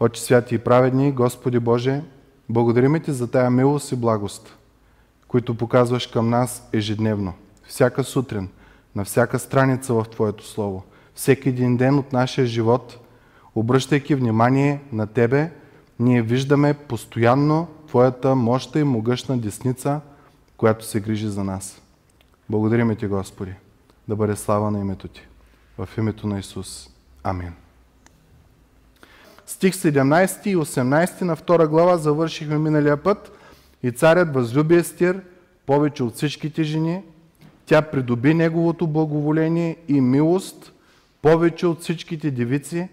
Отче святи и праведни, Господи Боже, благодарим Ти за тая милост и благост, които показваш към нас ежедневно, всяка сутрин, на всяка страница в Твоето Слово, всеки един ден от нашия живот, обръщайки внимание на Тебе, ние виждаме постоянно Твоята мощта и могъщна десница, която се грижи за нас. Благодарим Ти, Господи. Да бъде слава на името Ти. В името на Исус. Амин. Стих 17 и 18 на втора глава завършихме миналия път. И царят възлюби Естир повече от всичките жени. Тя придоби неговото благоволение и милост повече от всичките девици.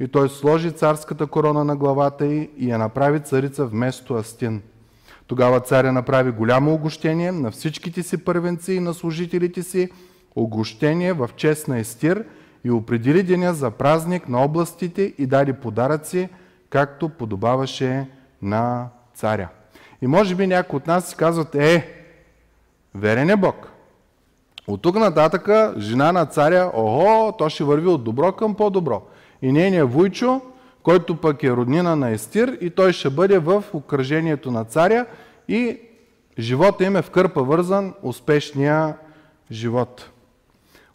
И той сложи царската корона на главата й и я направи царица вместо Астин. Тогава царя направи голямо огощение на всичките си първенци и на служителите си, огощение в чест на Естир и определи деня за празник на областите и даде подаръци, както подобаваше на царя. И може би някои от нас си казват, е, верен е Бог. От тук нататък жена на царя, ого, то ще върви от добро към по-добро. И нейният Вуйчо, който пък е роднина на Естир, и той ще бъде в окръжението на царя и живота им е в кърпа вързан успешния живот.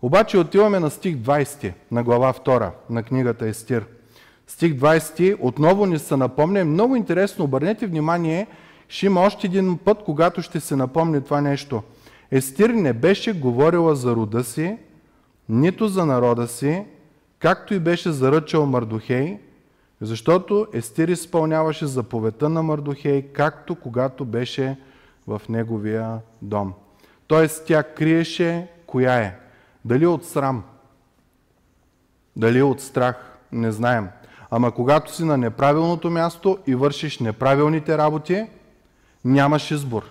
Обаче отиваме на стих 20 на глава 2 на книгата Естир. Стих 20 отново ни се напомня. Много интересно, обърнете внимание, ще има още един път, когато ще се напомни това нещо. Естир не беше говорила за рода си, нито за народа си, както и беше заръчал Мардухей, защото Естир изпълняваше заповедта на Мардухей, както когато беше в неговия дом. Тоест тя криеше коя е. Дали от срам, дали от страх, не знаем. Ама когато си на неправилното място и вършиш неправилните работи, нямаш избор.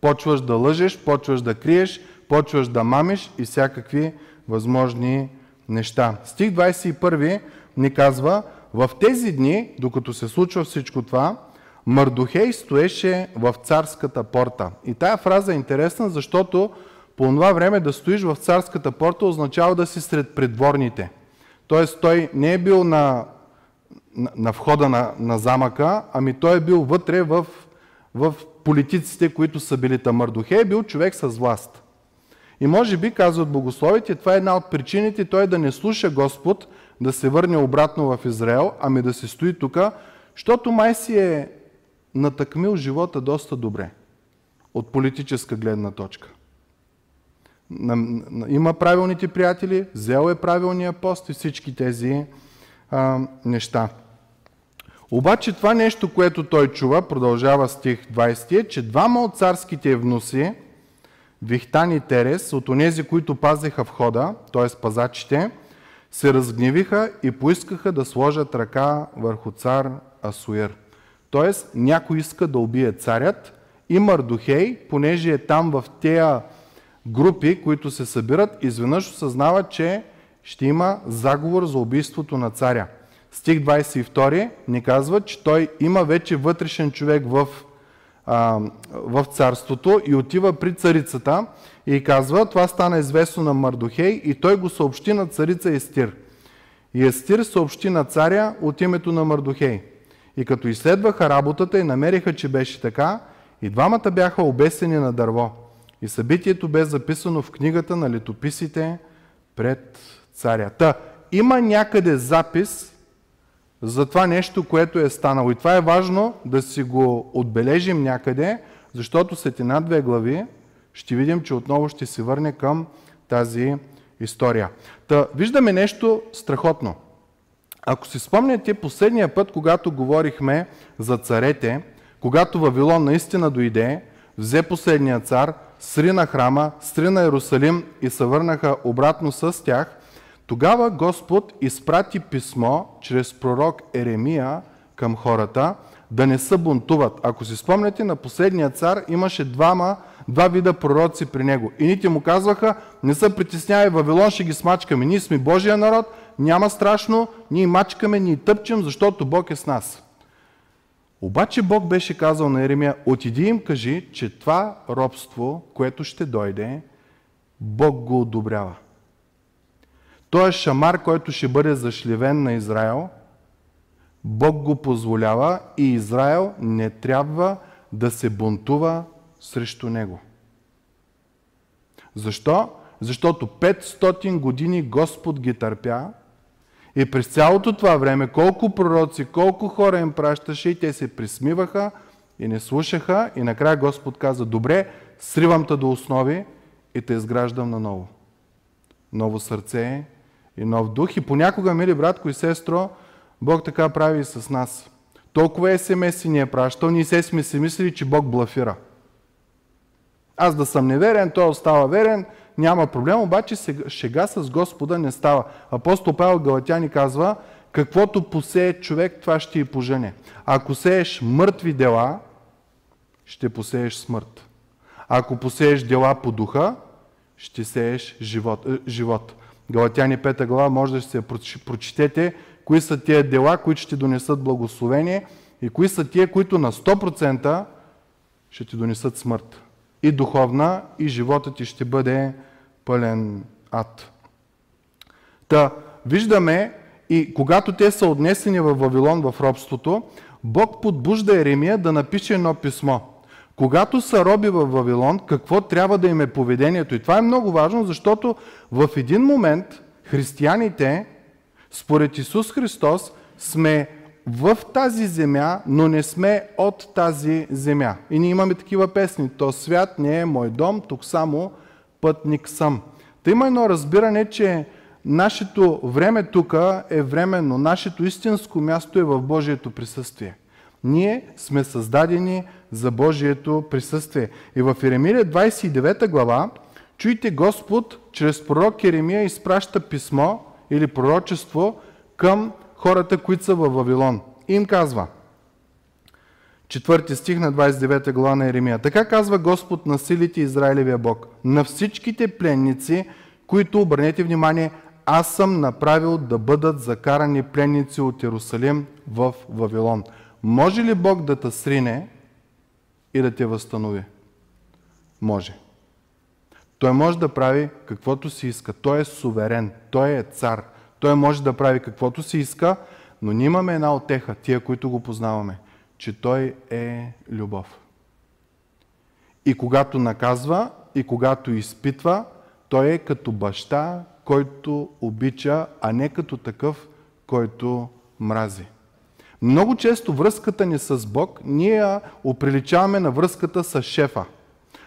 Почваш да лъжеш, почваш да криеш, почваш да мамиш и всякакви възможни неща. Стих 21 ни казва, в тези дни, докато се случва всичко това, Мардухей стоеше в царската порта. И тая фраза е интересна, защото по това време да стоиш в царската порта означава да си сред предворните. Тоест той не е бил на, на, входа на, на замъка, ами той е бил вътре в, в политиците, които са били там. Мардухей е бил човек с власт. И може би, казват богословите, това е една от причините той да не слуша Господ, да се върне обратно в Израел, ами да се стои тук, защото май си е натъкмил живота доста добре от политическа гледна точка има правилните приятели, взел е правилния пост и всички тези а, неща. Обаче това нещо, което той чува, продължава стих 20, е, че двама от царските евнуси, Вихтан и Терес, от онези, които пазеха входа, т.е. пазачите, се разгневиха и поискаха да сложат ръка върху цар Асуир. Т.е. някой иска да убие царят и Мардухей, понеже е там в тея групи, които се събират, изведнъж осъзнават, че ще има заговор за убийството на царя. Стих 22 ни казва, че той има вече вътрешен човек в, а, в царството и отива при царицата и казва, това стана известно на Мардухей и той го съобщи на царица Естир. И Естир съобщи на царя от името на Мардухей. И като изследваха работата и намериха, че беше така, и двамата бяха обесени на дърво. И събитието бе записано в книгата на летописите пред царя. Та, има някъде запис за това нещо, което е станало. И това е важно да си го отбележим някъде, защото след една-две глави ще видим, че отново ще се върне към тази история. Та, виждаме нещо страхотно. Ако си спомняте последния път, когато говорихме за царете, когато Вавилон наистина дойде, взе последния цар, срина храма, срина Иерусалим и се върнаха обратно с тях, тогава Господ изпрати писмо чрез пророк Еремия към хората да не се бунтуват. Ако си спомняте, на последния цар имаше двама, два вида пророци при него. И ните му казваха, не се притеснявай, Вавилон ще ги смачкаме. Ние сме Божия народ, няма страшно, ние мачкаме, ние тъпчем, защото Бог е с нас. Обаче Бог беше казал на Еремия, отиди им кажи, че това робство, което ще дойде, Бог го одобрява. Той е шамар, който ще бъде зашлевен на Израел, Бог го позволява и Израел не трябва да се бунтува срещу него. Защо? Защото 500 години Господ ги търпя и през цялото това време колко пророци, колко хора им пращаше и те се присмиваха и не слушаха и накрая Господ каза, добре, сривам те до основи и те изграждам наново. Ново сърце и нов дух. И понякога, мили братко и сестро, Бог така прави и с нас. Толкова СМС ни е пращал, ние се сме си мислили, че Бог блафира. Аз да съм неверен, той остава верен, няма проблем, обаче шега с Господа не става. Апостол Павел Галатяни казва, каквото посее човек, това ще и пожене. Ако сееш мъртви дела, ще посееш смърт. Ако посееш дела по духа, ще сееш живот. Е, живот. Галатяни 5 глава, може да се прочетете кои са тия дела, които ще донесат благословение и кои са тия, които на 100% ще ти донесат смърт. И духовна, и живота ти ще бъде пълен ад. Та, виждаме и когато те са отнесени в Вавилон в робството, Бог подбужда Еремия да напише едно писмо. Когато са роби в Вавилон, какво трябва да им е поведението? И това е много важно, защото в един момент християните, според Исус Христос, сме в тази земя, но не сме от тази земя. И ние имаме такива песни. То свят не е мой дом, тук само пътник съм. Та има едно разбиране, че нашето време тук е временно, нашето истинско място е в Божието присъствие. Ние сме създадени за Божието присъствие. И в Еремия 29 глава, чуйте Господ, чрез пророк Еремия изпраща писмо или пророчество към хората, които са във Вавилон. И им казва, четвърти стих на 29 глава на Еремия. Така казва Господ на силите Израилевия Бог. На всичките пленници, които, обърнете внимание, аз съм направил да бъдат закарани пленници от Иерусалим в Вавилон. Може ли Бог да те срине и да те възстанови? Може. Той може да прави каквото си иска. Той е суверен. Той е цар. Той може да прави каквото си иска, но ние имаме една отеха, тия, които го познаваме, че Той е любов. И когато наказва, и когато изпитва, Той е като баща, който обича, а не като такъв, който мрази. Много често връзката ни с Бог, ние оприличаваме на връзката с шефа.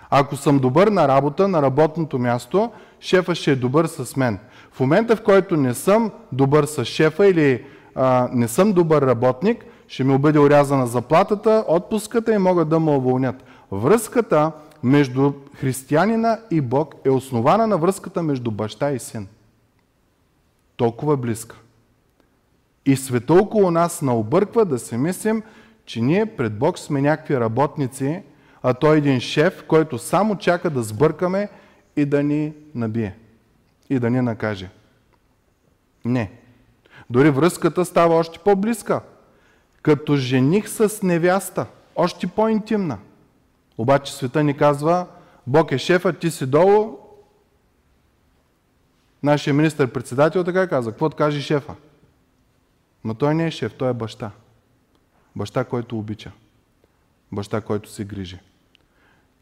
Ако съм добър на работа, на работното място, шефа ще е добър с мен. В момента, в който не съм добър с шефа или а, не съм добър работник, ще ми бъде урязана заплатата, отпуската и могат да ме уволнят. Връзката между християнина и Бог е основана на връзката между баща и син. Толкова близка. И света около нас наобърква да се мислим, че ние пред Бог сме някакви работници, а той е един шеф, който само чака да сбъркаме и да ни набие. И да ни накаже. Не. Дори връзката става още по-близка. Като жених с невяста. Още по-интимна. Обаче света ни казва, Бог е шефа, ти си долу. Нашия министър-председател така каза, какво каже шефа? Но той не е шеф, той е баща. Баща, който обича. Баща, който се грижи.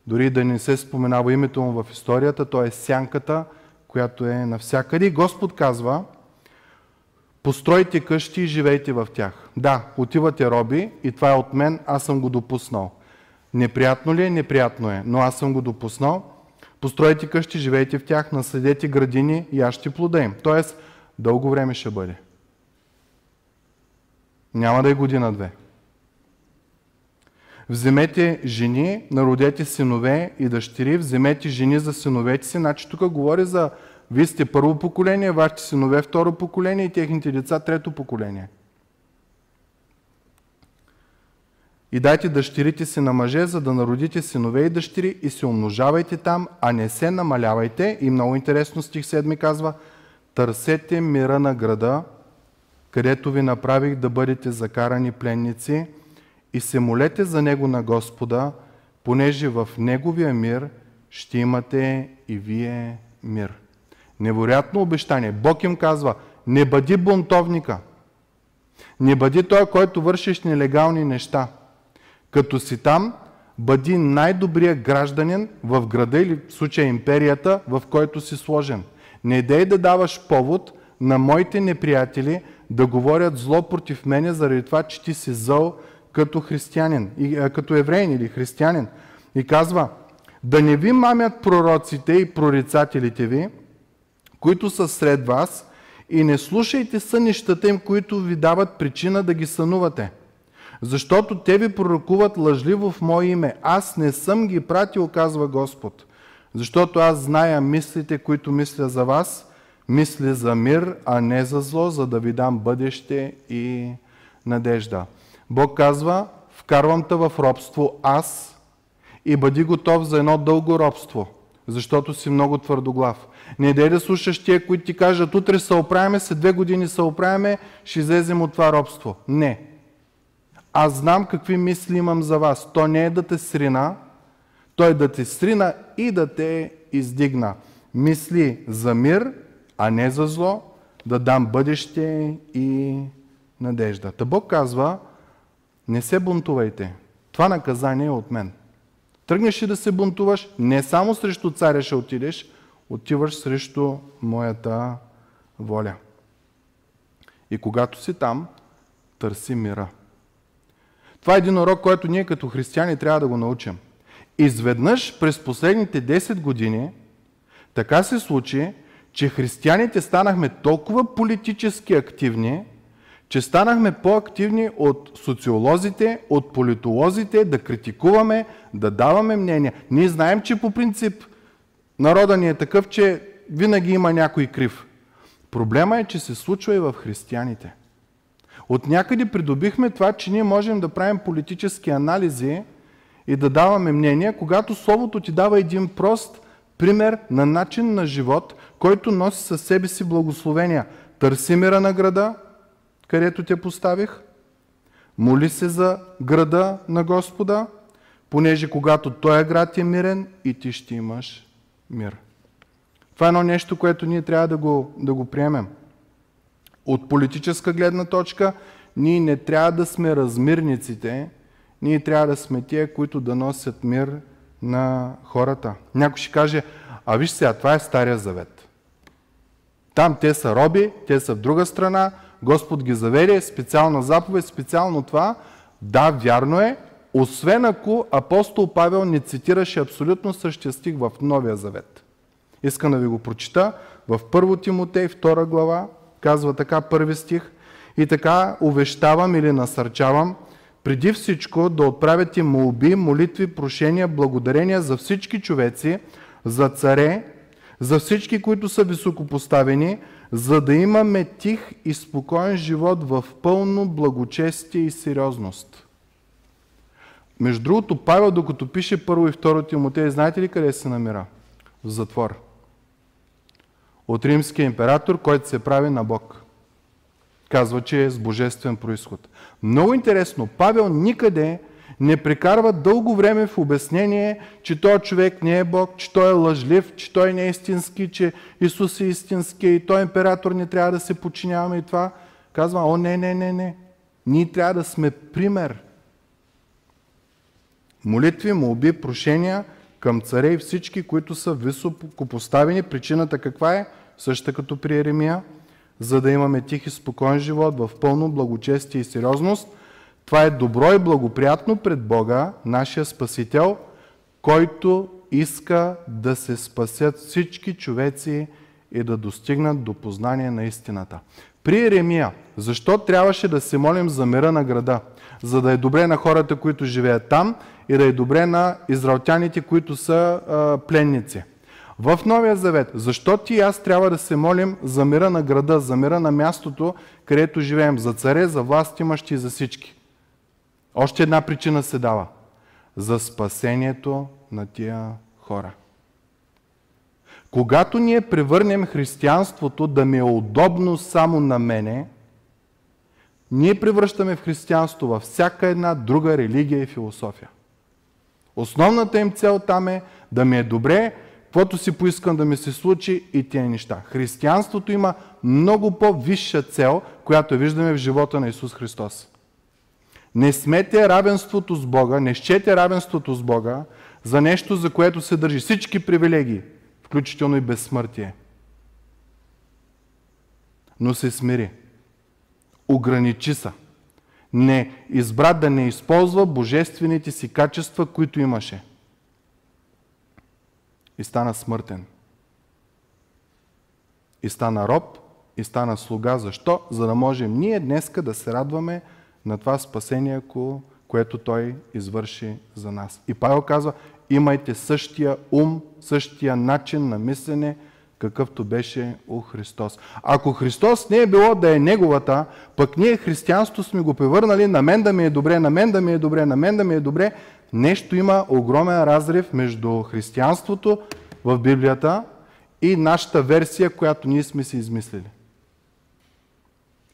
Дори да не се споменава името му в историята, той е сянката, която е навсякъде. И Господ казва, постройте къщи и живейте в тях. Да, отивате роби и това е от мен, аз съм го допуснал. Неприятно ли е? Неприятно е, но аз съм го допуснал. Постройте къщи, живейте в тях, наследете градини и аз ще плода им. Тоест, дълго време ще бъде. Няма да е година-две. Вземете жени, народете синове и дъщери, вземете жени за синовете си. Значи тук говори за вие сте първо поколение, вашите синове второ поколение и техните деца трето поколение. И дайте дъщерите си на мъже, за да народите синове и дъщери и се умножавайте там, а не се намалявайте. И много интересно стих 7 казва, търсете мира на града, където ви направих да бъдете закарани пленници и се молете за него на Господа, понеже в неговия мир ще имате и вие мир. Невероятно обещание. Бог им казва, не бъди бунтовника. Не бъди той, който вършиш нелегални неща. Като си там, бъди най-добрия гражданин в града или в случая империята, в който си сложен. Не дей да даваш повод на моите неприятели да говорят зло против мене заради това, че ти си зъл като християнин, като евреин или християнин. И казва, да не ви мамят пророците и прорицателите ви, които са сред вас, и не слушайте сънищата им, които ви дават причина да ги сънувате. Защото те ви пророкуват лъжливо в Мое име. Аз не съм ги пратил, казва Господ. Защото аз зная мислите, които мисля за вас, мисли за мир, а не за зло, за да ви дам бъдеще и надежда. Бог казва, вкарвам те в робство аз и бъди готов за едно дълго робство, защото си много твърдоглав. Не дай да слушаш тия, които ти кажат, утре се оправяме, след две години се оправяме, ще излезем от това робство. Не. Аз знам какви мисли имам за вас. То не е да те срина, то е да те срина и да те издигна. Мисли за мир, а не за зло, да дам бъдеще и надежда. Та Бог казва, не се бунтувайте. Това наказание е от мен. Тръгнеш ли да се бунтуваш, не само срещу царя ще отидеш, отиваш срещу моята воля. И когато си там, търси мира. Това е един урок, който ние като християни трябва да го научим. Изведнъж през последните 10 години така се случи, че християните станахме толкова политически активни, че станахме по-активни от социолозите, от политолозите, да критикуваме, да даваме мнения. Ние знаем, че по принцип народа ни е такъв, че винаги има някой крив. Проблема е, че се случва и в християните. От някъде придобихме това, че ние можем да правим политически анализи и да даваме мнения, когато Словото ти дава един прост пример на начин на живот, който носи със себе си благословения. Търси мира на града, където те поставих, моли се за града на Господа, понеже когато Той е град е мирен и ти ще имаш мир. Това е едно нещо, което ние трябва да го, да го приемем. От политическа гледна точка, ние не трябва да сме размирниците, ние трябва да сме тия, които да носят мир на хората. Някой ще каже, а виж сега, това е Стария Завет. Там те са роби, те са в друга страна, Господ ги заведе, специална заповед, специално това. Да, вярно е, освен ако апостол Павел не цитираше абсолютно същия стих в Новия Завет. Искам да ви го прочита. В 1 Тимотей, 2 глава, казва така първи стих. И така увещавам или насърчавам, преди всичко да отправяте молби, молитви, прошения, благодарения за всички човеци, за царе, за всички, които са високопоставени, за да имаме тих и спокоен живот в пълно благочестие и сериозност. Между другото, Павел, докато пише първо и второ Тимотей, знаете ли къде се намира? В затвор. От римския император, който се прави на Бог. Казва, че е с божествен происход. Много интересно, Павел никъде не прекарва дълго време в обяснение, че той човек не е Бог, че той е лъжлив, че той не е истински, че Исус е истински и той император не трябва да се подчиняваме и това. Казва, о не, не, не, не. Ние трябва да сме пример. Молитви, молби, прошения към царе и всички, които са високо поставени. Причината каква е? Същата като при Еремия. За да имаме тих и спокоен живот в пълно благочестие и сериозност – това е добро и благоприятно пред Бога, нашия Спасител, който иска да се спасят всички човеци и да достигнат до познание на истината. При Еремия, защо трябваше да се молим за мира на града? За да е добре на хората, които живеят там и да е добре на израелтяните, които са а, пленници. В Новия Завет, защо ти и аз трябва да се молим за мира на града, за мира на мястото, където живеем, за царе, за власт имащи и за всички? Още една причина се дава. За спасението на тия хора. Когато ние превърнем християнството да ми е удобно само на мене, ние превръщаме в християнство във всяка една друга религия и философия. Основната им цел там е да ми е добре, каквото си поискам да ми се случи и тия неща. Християнството има много по-висша цел, която виждаме в живота на Исус Христос. Не смете равенството с Бога, не щете равенството с Бога за нещо, за което се държи всички привилегии, включително и безсмъртие. Но се смири. Ограничи се. Не избра да не използва божествените си качества, които имаше. И стана смъртен. И стана роб, и стана слуга. Защо? За да можем ние днеска да се радваме на това спасение, което Той извърши за нас. И Павел казва, имайте същия ум, същия начин на мислене, какъвто беше у Христос. Ако Христос не е било да е Неговата, пък ние християнство сме го превърнали на мен да ми е добре, на мен да ми е добре, на мен да ми е добре, нещо има огромен разрив между християнството в Библията и нашата версия, която ние сме си измислили.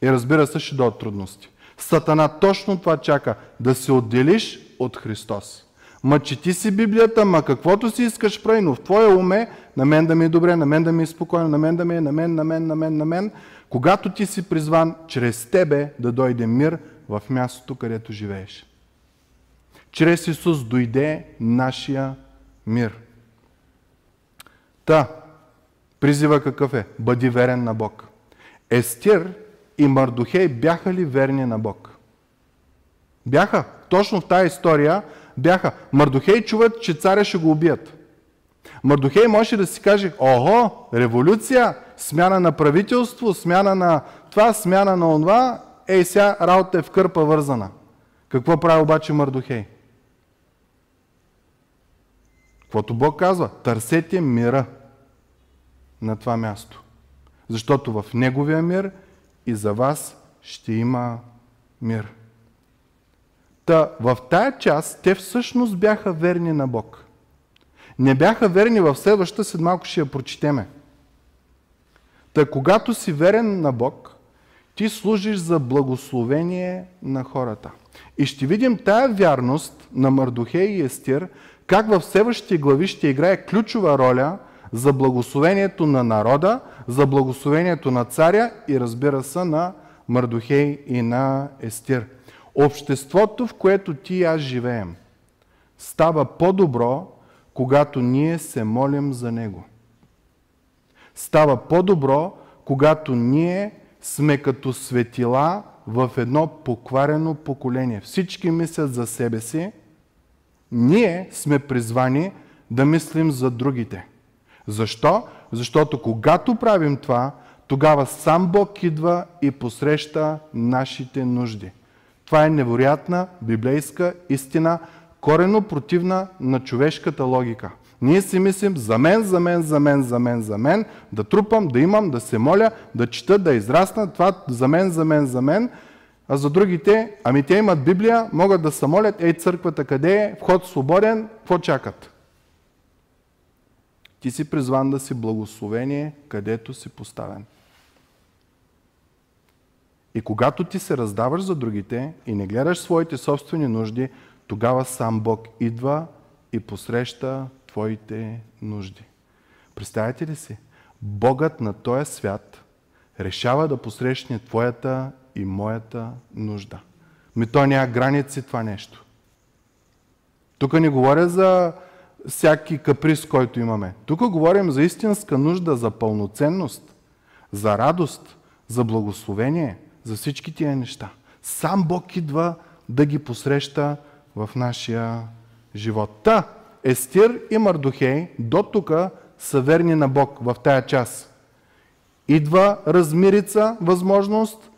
И разбира се, ще дойдат трудности. Сатана точно това чака, да се отделиш от Христос. Ма чети си Библията, ма каквото си искаш прави, но в твоя уме, на мен да ми е добре, на мен да ми е спокойно, на мен да ми е, на мен, на мен, на мен, на мен, когато ти си призван чрез тебе да дойде мир в мястото, където живееш. Чрез Исус дойде нашия мир. Та, призива какъв е? Бъди верен на Бог. Естир и Мардухей бяха ли верни на Бог? Бяха. Точно в тази история бяха. Мардухей чуват, че царя ще го убият. Мардухей може да си каже, ого, революция, смяна на правителство, смяна на това, смяна на онова, ей сега работа е в кърпа вързана. Какво прави обаче Мардухей? Каквото Бог казва, търсете мира на това място. Защото в Неговия мир и за вас ще има мир. Та в тая част те всъщност бяха верни на Бог. Не бяха верни в следващата, след малко ще я прочетеме. Та когато си верен на Бог, ти служиш за благословение на хората. И ще видим тая вярност на Мардухей и Естир, как в следващите глави ще играе ключова роля за благословението на народа, за благословението на царя и разбира се на Мардухей и на Естир. Обществото, в което ти и аз живеем, става по-добро, когато ние се молим за него. Става по-добро, когато ние сме като светила в едно покварено поколение. Всички мислят за себе си, ние сме призвани да мислим за другите. Защо? Защото когато правим това, тогава сам Бог идва и посреща нашите нужди. Това е невероятна библейска истина, корено противна на човешката логика. Ние си мислим за мен, за мен, за мен, за мен, за мен, да трупам, да имам, да се моля, да чета, да израсна, това за мен, за мен, за мен. А за другите, ами те имат Библия, могат да се молят, ей църквата къде е, вход свободен, какво чакат? Ти си призван да си благословение, където си поставен. И когато ти се раздаваш за другите и не гледаш своите собствени нужди, тогава сам Бог идва и посреща твоите нужди. Представете ли си? Богът на този свят решава да посрещне твоята и моята нужда. Ми то няма граници това нещо. Тук не говоря за всяки каприз, който имаме. Тук говорим за истинска нужда, за пълноценност, за радост, за благословение – за всички тия неща. Сам Бог идва да ги посреща в нашия живот. Та, Естир и Мардухей до тук са верни на Бог в тая част. Идва размирица, възможност,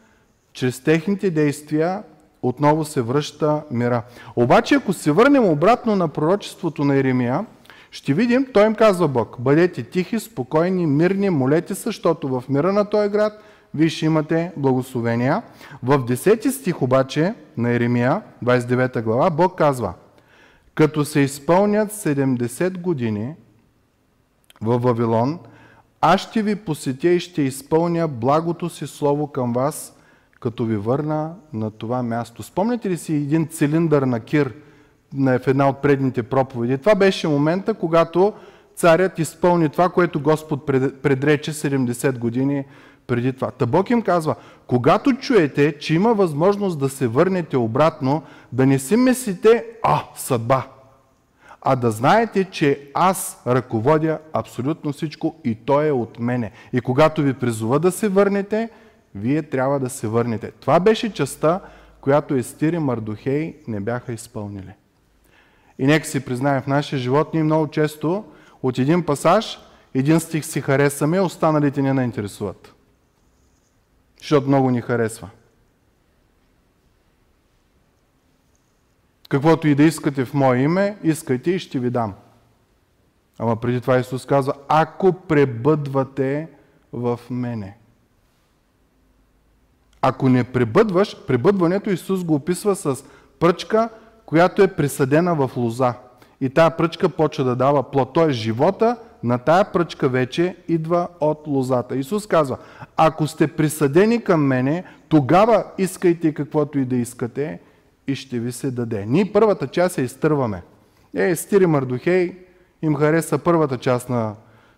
чрез техните действия отново се връща мира. Обаче, ако се върнем обратно на пророчеството на Еремия, ще видим, той им казва Бог, бъдете тихи, спокойни, мирни, молете се, защото в мира на този град вие ще имате благословения. В 10 стих обаче на Еремия, 29 глава, Бог казва, като се изпълнят 70 години в Вавилон, аз ще ви посетя и ще изпълня благото си слово към вас, като ви върна на това място. Спомняте ли си един цилиндър на Кир в една от предните проповеди? Това беше момента, когато царят изпълни това, което Господ предрече 70 години преди това. Та Бог им казва, когато чуете, че има възможност да се върнете обратно, да не си мислите, а, съдба, а да знаете, че аз ръководя абсолютно всичко и то е от мене. И когато ви призова да се върнете, вие трябва да се върнете. Това беше частта, която Естир и Мардухей не бяха изпълнили. И нека си признаем, в нашия живот ние много често от един пасаж, един стих си харесаме, останалите не наинтересуват. Защото много ни харесва. Каквото и да искате в мое име, искайте и ще ви дам. Ама преди това Исус казва, ако пребъдвате в мене. Ако не пребъдваш, пребъдването Исус го описва с пръчка, която е присъдена в лоза. И тая пръчка почва да дава плод. Т.е. живота на тая пръчка вече идва от лозата. Исус казва, ако сте присъдени към мене, тогава искайте каквото и да искате и ще ви се даде. Ние първата част я изтърваме. Е, Стири Мардухей им хареса първата част на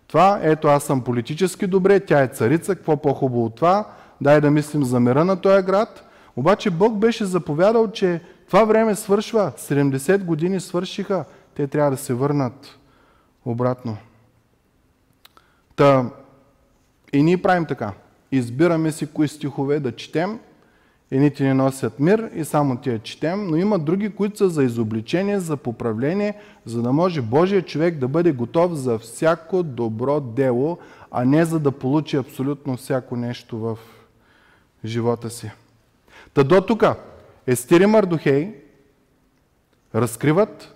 това. Ето аз съм политически добре, тя е царица, какво по-хубаво от това? Дай да мислим за мира на този град. Обаче Бог беше заповядал, че това време свършва. 70 години свършиха. Те трябва да се върнат обратно. Та, и ние правим така. Избираме си кои стихове да четем. Едните ни носят мир и само тия четем, но има други, които са за изобличение, за поправление, за да може Божия човек да бъде готов за всяко добро дело, а не за да получи абсолютно всяко нещо в живота си. Та до тук Естир и Мардухей разкриват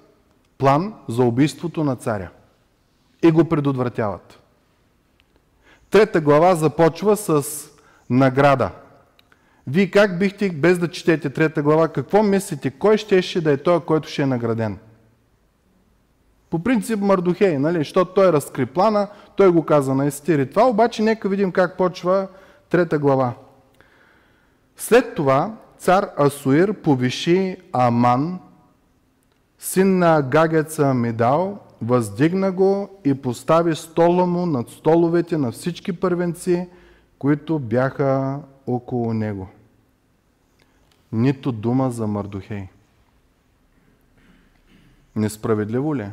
план за убийството на царя и го предотвратяват. Трета глава започва с награда. Вие как бихте, без да четете трета глава, какво мислите, кой щеше да е той, който ще е награден? По принцип Мардухей, нали? защото той разкри плана, той го каза на Естири. Това обаче нека видим как почва трета глава. След това цар Асуир повиши Аман, син на Гагеца Мидал, въздигна го и постави стола му над столовете на всички първенци, които бяха около него. Нито дума за Мардухей. Несправедливо ли е?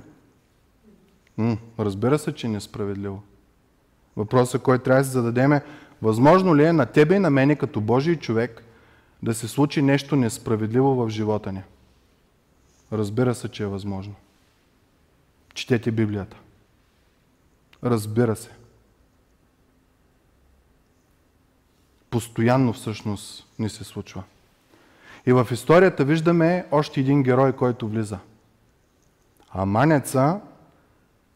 М, разбира се, че несправедливо. Въпросът, който трябва да се зададем е, възможно ли е на тебе и на мене като Божий човек да се случи нещо несправедливо в живота ни? Разбира се, че е възможно. Четете Библията. Разбира се. Постоянно всъщност ни се случва. И в историята виждаме още един герой, който влиза. Аманеца,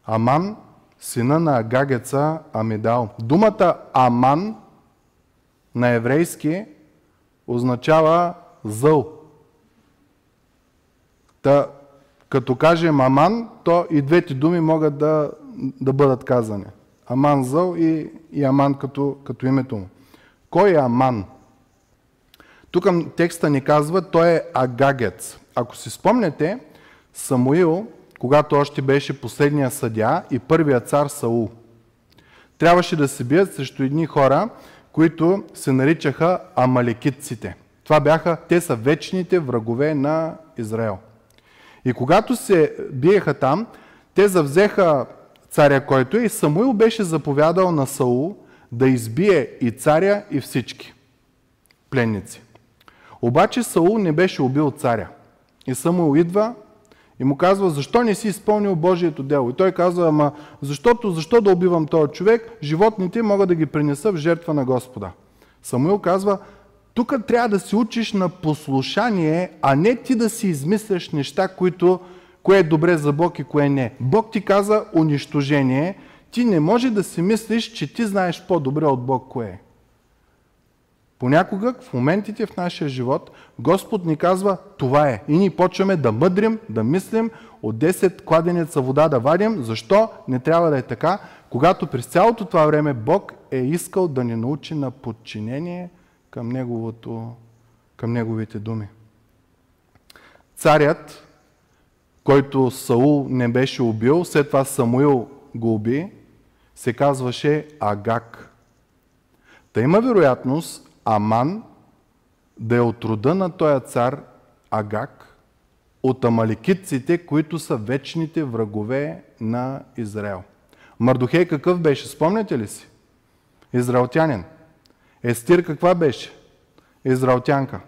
Аман, сина на Агагеца Амидал. Думата Аман на еврейски означава зъл. Та, като кажем Аман, то и двете думи могат да, да бъдат казани. Аман зъл и, и Аман като, като името му. Кой е Аман? Тук текста ни казва, той е Агагец. Ако си спомнете, Самуил, когато още беше последния съдя и първият цар Саул, трябваше да се бият срещу едни хора, които се наричаха амалекитците. Това бяха, те са вечните врагове на Израел. И когато се биеха там, те завзеха царя, който е, и Самуил беше заповядал на Саул да избие и царя, и всички пленници. Обаче Саул не беше убил царя. И Самуил идва и му казва, защо не си изпълнил Божието дело? И той казва, ама защото, защо да убивам този човек? Животните могат да ги принеса в жертва на Господа. Самуил казва, тук трябва да се учиш на послушание, а не ти да си измисляш неща, които, кое е добре за Бог и кое не. Бог ти каза унищожение. Ти не може да си мислиш, че ти знаеш по-добре от Бог кое е. Понякога в моментите в нашия живот Господ ни казва това е. И ние почваме да мъдрим, да мислим, от 10 кладенеца вода да вадим. Защо не трябва да е така? Когато през цялото това време Бог е искал да ни научи на подчинение към, неговото, към неговите думи. Царят, който Саул не беше убил, след това Самуил го уби, се казваше Агак. Та има вероятност Аман да е от рода на този цар Агак, от амаликитците, които са вечните врагове на Израел. Мардухей какъв беше? Спомняте ли си? Израелтянин. Естир каква беше? Израелтянка.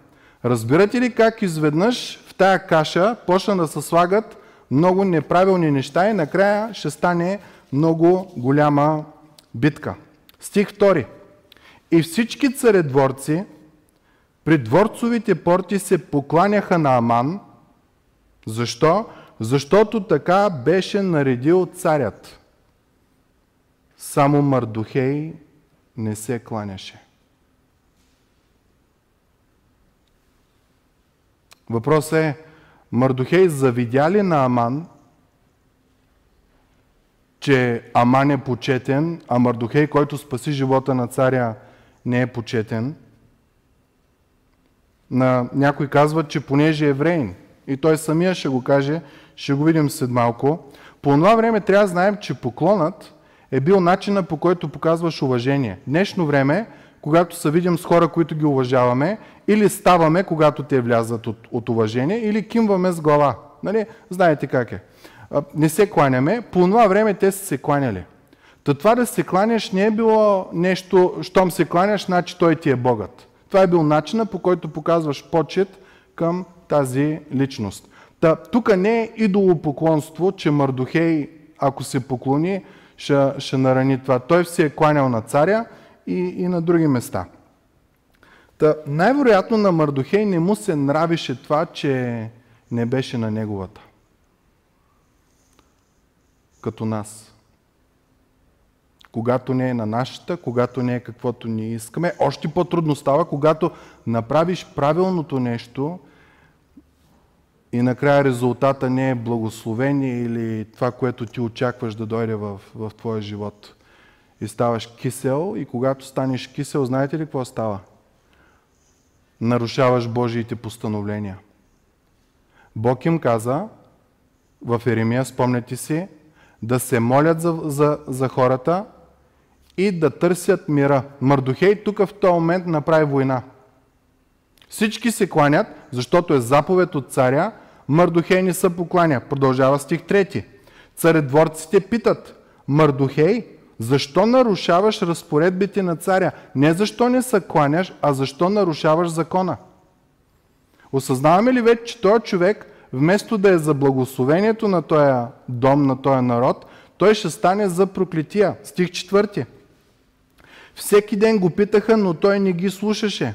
Разбирате ли как изведнъж в тая каша почна да се слагат много неправилни неща и накрая ще стане много голяма битка. Стих 2. И всички царедворци при дворцовите порти се покланяха на Аман. Защо? Защото така беше наредил царят. Само Мардухей не се кланяше. Въпросът е, Мардухей завидя ли на Аман, че Аман е почетен, а Мардухей, който спаси живота на царя, не е почетен? На някой казват, че понеже е евреин, и той самия ще го каже, ще го видим след малко, по това време трябва да знаем, че поклонът е бил начина по който показваш уважение. Днешно време, когато се видим с хора, които ги уважаваме, или ставаме, когато те влязат от, от уважение, или кимваме с глава. Нали? Знаете как е. Не се кланяме. По това време те са се кланяли. Та това да се кланяш не е било нещо, щом се кланяш, значи той ти е Богът. Това е бил начина по който показваш почет към тази личност. Та, тук не е идолопоклонство, че Мардухей, ако се поклони, ще, ще нарани това. Той се е кланял на царя и, и на други места. Та, най-вероятно на Мардухей не му се нравише това, че не беше на неговата. Като нас. Когато не е на нашата, когато не е каквото ние искаме, още по-трудно става, когато направиш правилното нещо и накрая резултата не е благословение или това, което ти очакваш да дойде в, в твоя живот. И ставаш кисел и когато станеш кисел, знаете ли какво става? нарушаваш Божиите постановления. Бог им каза в Еремия, спомняте си, да се молят за, за, за хората и да търсят мира. Мардухей тук в този момент направи война. Всички се кланят, защото е заповед от царя, Мардухей не се покланя. Продължава стих 3. Царедворците питат, Мардухей, защо нарушаваш разпоредбите на царя? Не защо не се кланяш, а защо нарушаваш закона? Осъзнаваме ли вече, че този човек, вместо да е за благословението на този дом, на този народ, той ще стане за проклетия. Стих 4. Всеки ден го питаха, но той не ги слушаше.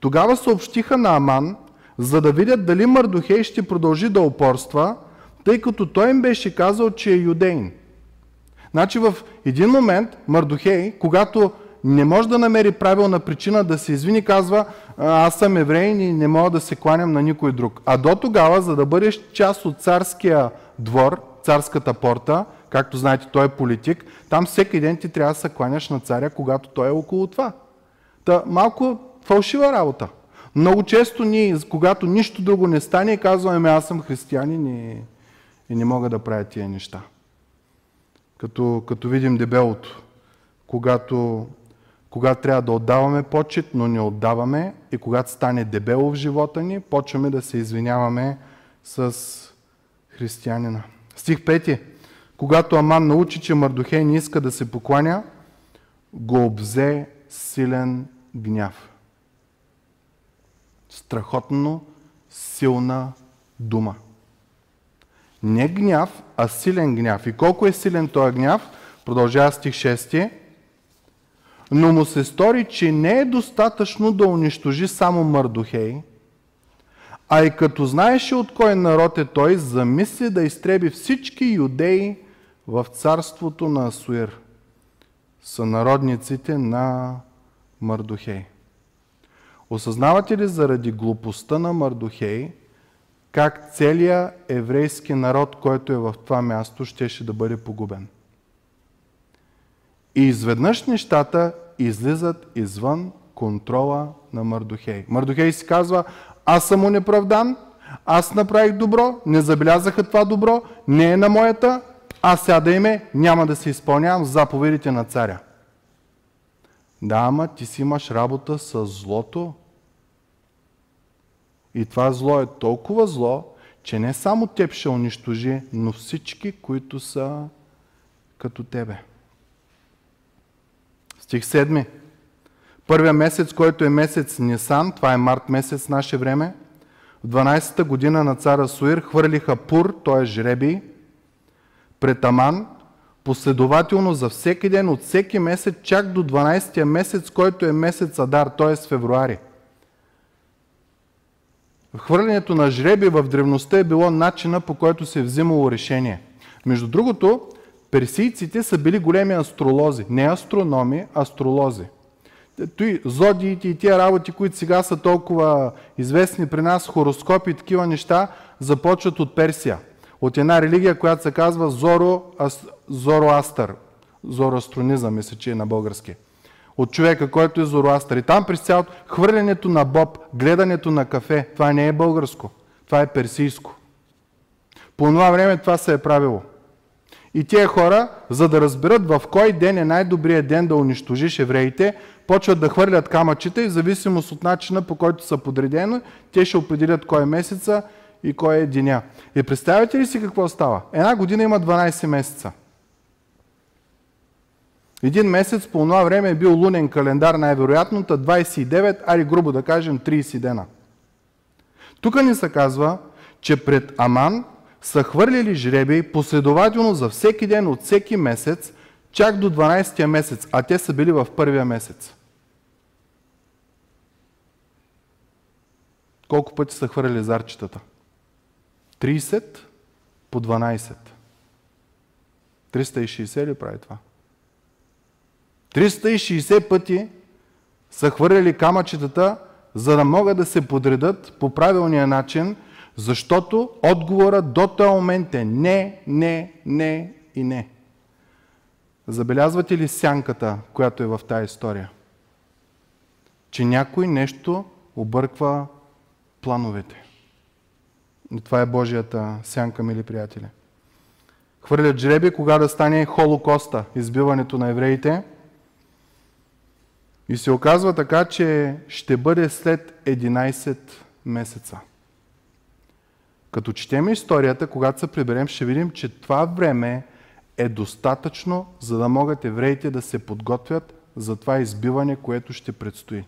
Тогава съобщиха на Аман, за да видят дали Мардухей ще продължи да упорства, тъй като той им беше казал, че е юдейн. Значи в един момент Мардухей, когато не може да намери правилна причина да се извини, казва, аз съм евреин и не мога да се кланям на никой друг. А до тогава, за да бъдеш част от царския двор, царската порта, както знаете, той е политик, там всеки ден ти трябва да се кланяш на царя, когато той е около това. Та малко фалшива работа. Много често ние, когато нищо друго не стане, казваме, аз съм християнин и, и не мога да правя тия неща като, като видим дебелото, когато, когато трябва да отдаваме почет, но не отдаваме и когато стане дебело в живота ни, почваме да се извиняваме с християнина. Стих 5. Когато Аман научи, че Мардухей не иска да се покланя, го обзе силен гняв. Страхотно силна дума. Не гняв, а силен гняв. И колко е силен този гняв? Продължава стих 6. Но му се стори, че не е достатъчно да унищожи само Мардухей, а и като знаеше от кой народ е той, замисли да изтреби всички юдеи в царството на Асуир, сънародниците на Мардухей. Осъзнавате ли заради глупостта на Мардухей, как целият еврейски народ, който е в това място, щеше да бъде погубен. И изведнъж нещата излизат извън контрола на Мардухей. Мардухей си казва, аз съм унеправдан, аз направих добро, не забелязаха това добро, не е на моята, аз сега да име няма да се изпълнявам заповедите на царя. Да, ама ти си имаш работа с злото. И това зло е толкова зло, че не само теб ще унищожи, но всички, които са като тебе. Стих 7. Първия месец, който е месец Нисан, това е март месец наше време, в 12-та година на цара Суир хвърлиха пур, т.е. жреби, пред Аман, последователно за всеки ден, от всеки месец, чак до 12-я месец, който е месец Адар, т.е. февруари. Хвърлянето на жреби в древността е било начина по който се е взимало решение. Между другото, персийците са били големи астролози. Не астрономи, астролози. Той, зодиите и тия работи, които сега са толкова известни при нас, хороскопи и такива неща, започват от Персия. От една религия, която се казва Зоро, Зороастър. Зороастронизъм, мисля, че е на български. От човека, който е Зороастър. И там през цялото хвърлянето на боб, гледането на кафе, това не е българско. Това е персийско. По това време това се е правило. И тия хора, за да разберат в кой ден е най-добрият ден да унищожиш евреите, почват да хвърлят камъчета и в зависимост от начина по който са подредени, те ще определят кой е месеца и кой е деня. И представяте ли си какво става? Една година има 12 месеца. Един месец по това време е бил лунен календар, най-вероятно, 29, али грубо да кажем 30 дена. Тук ни се казва, че пред Аман са хвърлили жреби последователно за всеки ден от всеки месец, чак до 12-я месец, а те са били в първия месец. Колко пъти са хвърляли зарчетата? 30 по 12. 360 ли прави това? 360 пъти са хвърляли камъчетата, за да могат да се подредат по правилния начин, защото отговорът до този момент е не, не, не и не. Забелязвате ли сянката, която е в тази история? Че някой нещо обърква плановете. И това е Божията сянка, мили приятели. Хвърлят жреби, кога да стане Холокоста, избиването на евреите. И се оказва така, че ще бъде след 11 месеца. Като четем историята, когато се приберем, ще видим, че това време е достатъчно, за да могат евреите да се подготвят за това избиване, което ще предстои.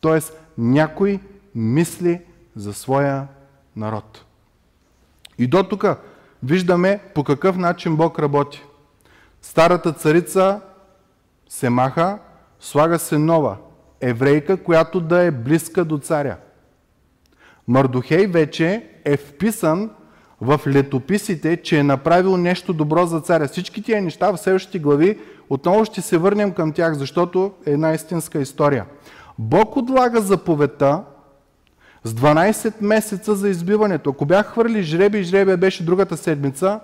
Тоест, някой мисли за своя народ. И до тук виждаме по какъв начин Бог работи. Старата царица се маха, слага се нова еврейка, която да е близка до царя. Мардухей вече е вписан в летописите, че е направил нещо добро за царя. Всички тия неща в следващите глави отново ще се върнем към тях, защото е една истинска история. Бог отлага заповедта с 12 месеца за избиването. Ако бях хвърли жреби и жребия беше другата седмица,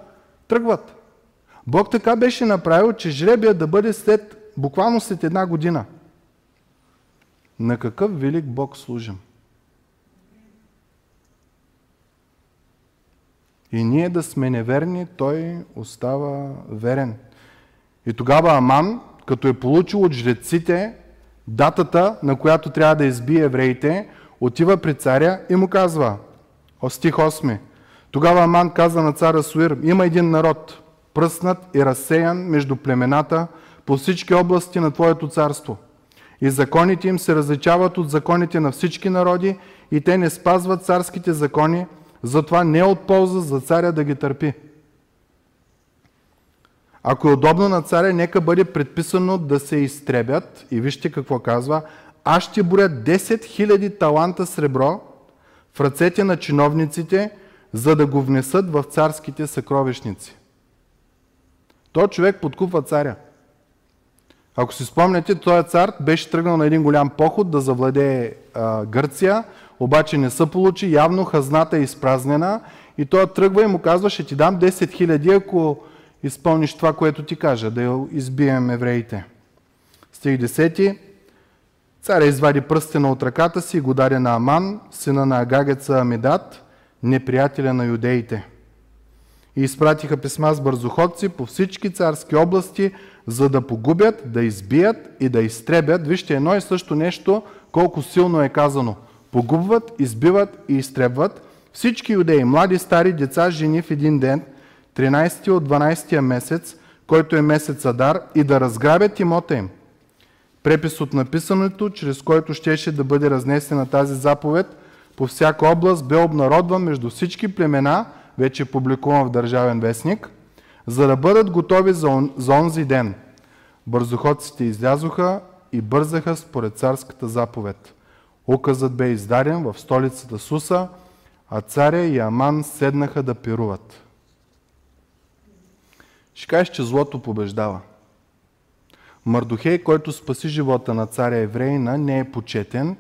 тръгват. Бог така беше направил, че жребия да бъде след, буквално след една година. На какъв велик Бог служим? И ние да сме неверни, той остава верен. И тогава Аман, като е получил от жреците датата, на която трябва да избие евреите, отива при царя и му казва, о стих 8, тогава Аман каза на цара Суир, има един народ, пръснат и разсеян между племената по всички области на Твоето царство. И законите им се различават от законите на всички народи и те не спазват царските закони, затова не е от полза за царя да ги търпи. Ако е удобно на царя, нека бъде предписано да се изтребят. И вижте какво казва. Аз ще боря 10 000 таланта сребро в ръцете на чиновниците, за да го внесат в царските съкровищници. Той човек подкупва царя. Ако си спомняте, този цар беше тръгнал на един голям поход да завладее а, Гърция, обаче не се получи, явно хазната е изпразнена и той тръгва и му казва, ще ти дам 10 000, ако изпълниш това, което ти кажа, да избием евреите. Стих 10. Царя извади пръстена от ръката си и го даде на Аман, сина на Агагеца Амидат, неприятеля на юдеите. И изпратиха писма с бързоходци по всички царски области, за да погубят, да избият и да изтребят. Вижте, едно и също нещо, колко силно е казано. Погубват, избиват и изтребват всички юдеи, млади, стари, деца, жени в един ден, 13 от 12 месец, който е месец Адар, и да разграбят имота им. Препис от написаното, чрез който щеше да бъде разнесена тази заповед, по всяка област бе обнародван между всички племена, вече публикуван в Държавен вестник, за да бъдат готови за, он, за онзи ден. Бързоходците излязоха и бързаха според царската заповед. Указът бе издаден в столицата Суса, а царя и Аман седнаха да пируват. Ще кажеш, че злото побеждава. Мардухей, който спаси живота на царя еврейна, не е почетен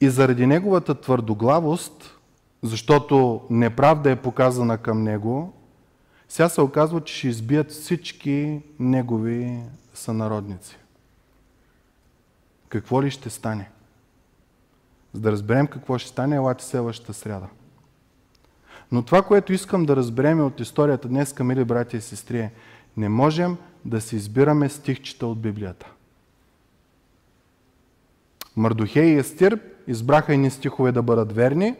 и заради неговата твърдоглавост, защото неправда е показана към него, сега се оказва, че ще избият всички негови сънародници. Какво ли ще стане? За да разберем какво ще стане, елате следващата сряда. Но това, което искам да разберем от историята днес, мили братя и сестри, е, не можем да си избираме стихчета от Библията. Мардухей и Естир избраха едни стихове да бъдат верни,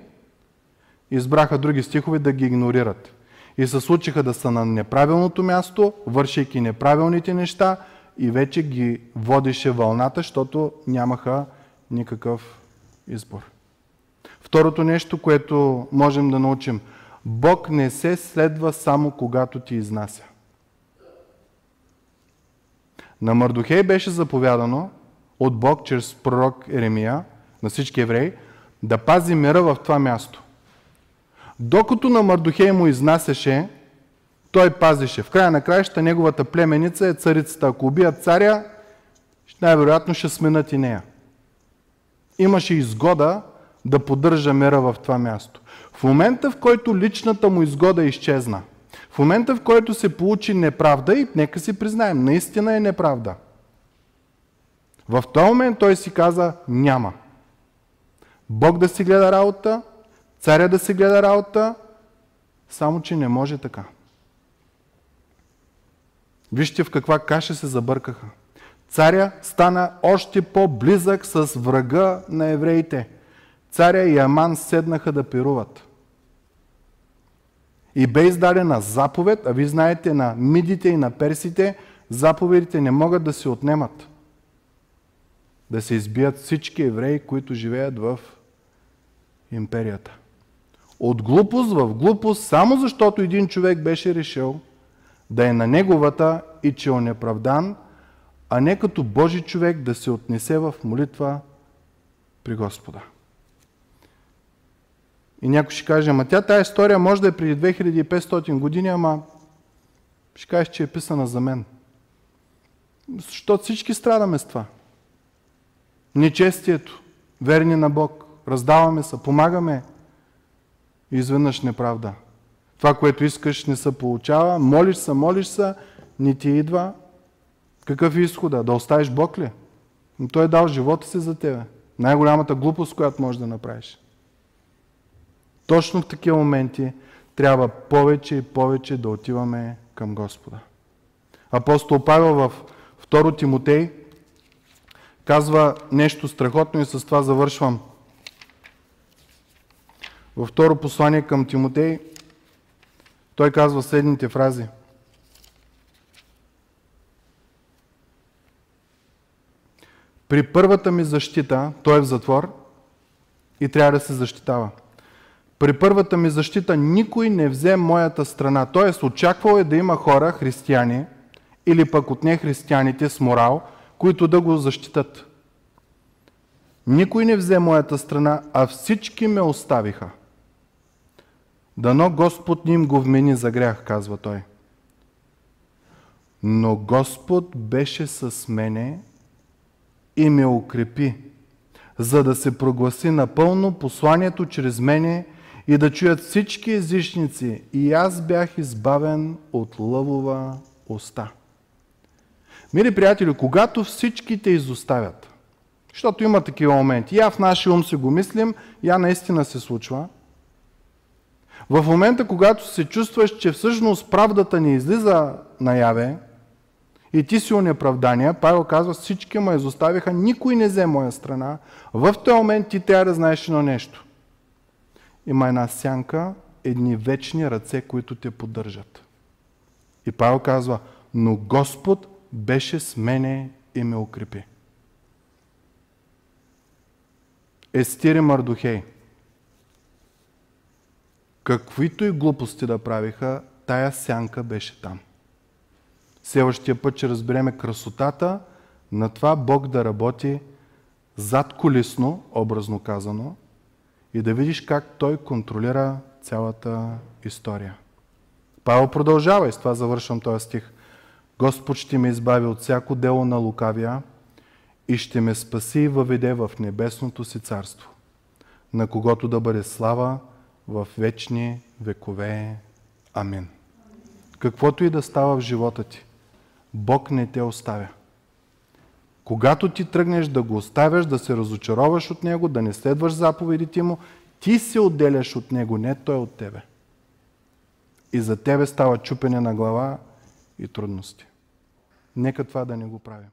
избраха други стихове да ги игнорират. И се случиха да са на неправилното място, вършейки неправилните неща и вече ги водеше вълната, защото нямаха никакъв избор. Второто нещо, което можем да научим. Бог не се следва само когато ти изнася. На Мардухей беше заповядано от Бог чрез пророк Еремия на всички евреи да пази мира в това място. Докато на Мардухей му изнасяше, той пазеше. В края на краища неговата племеница е царицата. Ако убият царя, най-вероятно ще сменят и нея. Имаше изгода да поддържа мира в това място. В момента, в който личната му изгода изчезна, в момента, в който се получи неправда, и нека си признаем, наистина е неправда, в този момент той си каза няма. Бог да си гледа работа, царя да си гледа работа, само че не може така. Вижте в каква каша се забъркаха. Царя стана още по-близък с врага на евреите. Царя и Аман седнаха да пируват. И бе издадена заповед, а ви знаете на мидите и на персите, заповедите не могат да се отнемат. Да се избият всички евреи, които живеят в империята. От глупост в глупост, само защото един човек беше решил да е на неговата и че е неправдан, а не като Божи човек да се отнесе в молитва при Господа. И някой ще каже, ама тя тази история може да е преди 2500 години, ама ще кажеш, че е писана за мен. Защото всички страдаме с това. Нечестието, верни на Бог, раздаваме се, помагаме изведнъж неправда. Това, което искаш, не се получава, молиш се, молиш се, не ти идва. Какъв е изхода? Да оставиш Бог ли? Но той е дал живота си за тебе. Най-голямата глупост, която можеш да направиш. Точно в такива моменти трябва повече и повече да отиваме към Господа. Апостол Павел в 2 Тимотей казва нещо страхотно и с това завършвам. Във второ послание към Тимотей той казва следните фрази. При първата ми защита, той е в затвор и трябва да се защитава. При първата ми защита никой не взе моята страна. Тоест, очаквал е да има хора, християни, или пък от нехристияните с морал, които да го защитат. Никой не взе моята страна, а всички ме оставиха. Дано Господ ни им го вмени за грях, казва той. Но Господ беше с мене и ме укрепи, за да се прогласи напълно посланието чрез мене и да чуят всички езичници. И аз бях избавен от лъвова уста. Мили приятели, когато всички те изоставят, защото има такива моменти, я в нашия ум си го мислим, я наистина се случва, в момента, когато се чувстваш, че всъщност правдата ни излиза наяве и ти си онеправдания, Павел казва, всички ме изоставиха, никой не взе моя страна. В този момент ти трябва да знаеш едно нещо. Има една сянка, едни вечни ръце, които те поддържат. И Павел казва, но Господ беше с мене и ме укрепи. Естир и Мардухей. Каквито и глупости да правиха, тая сянка беше там. Следващия път ще разбереме красотата на това Бог да работи зад колисно, образно казано, и да видиш как Той контролира цялата история. Павел продължава и с това завършвам този стих. Господ ще ме избави от всяко дело на лукавия и ще ме спаси и въведе в небесното си царство, на когото да бъде слава в вечни векове. Амин. Каквото и да става в живота ти, Бог не те оставя. Когато ти тръгнеш да го оставяш, да се разочароваш от Него, да не следваш заповедите Му, ти се отделяш от Него, не Той от тебе. И за тебе става чупене на глава и трудности. Нека това да не го правим.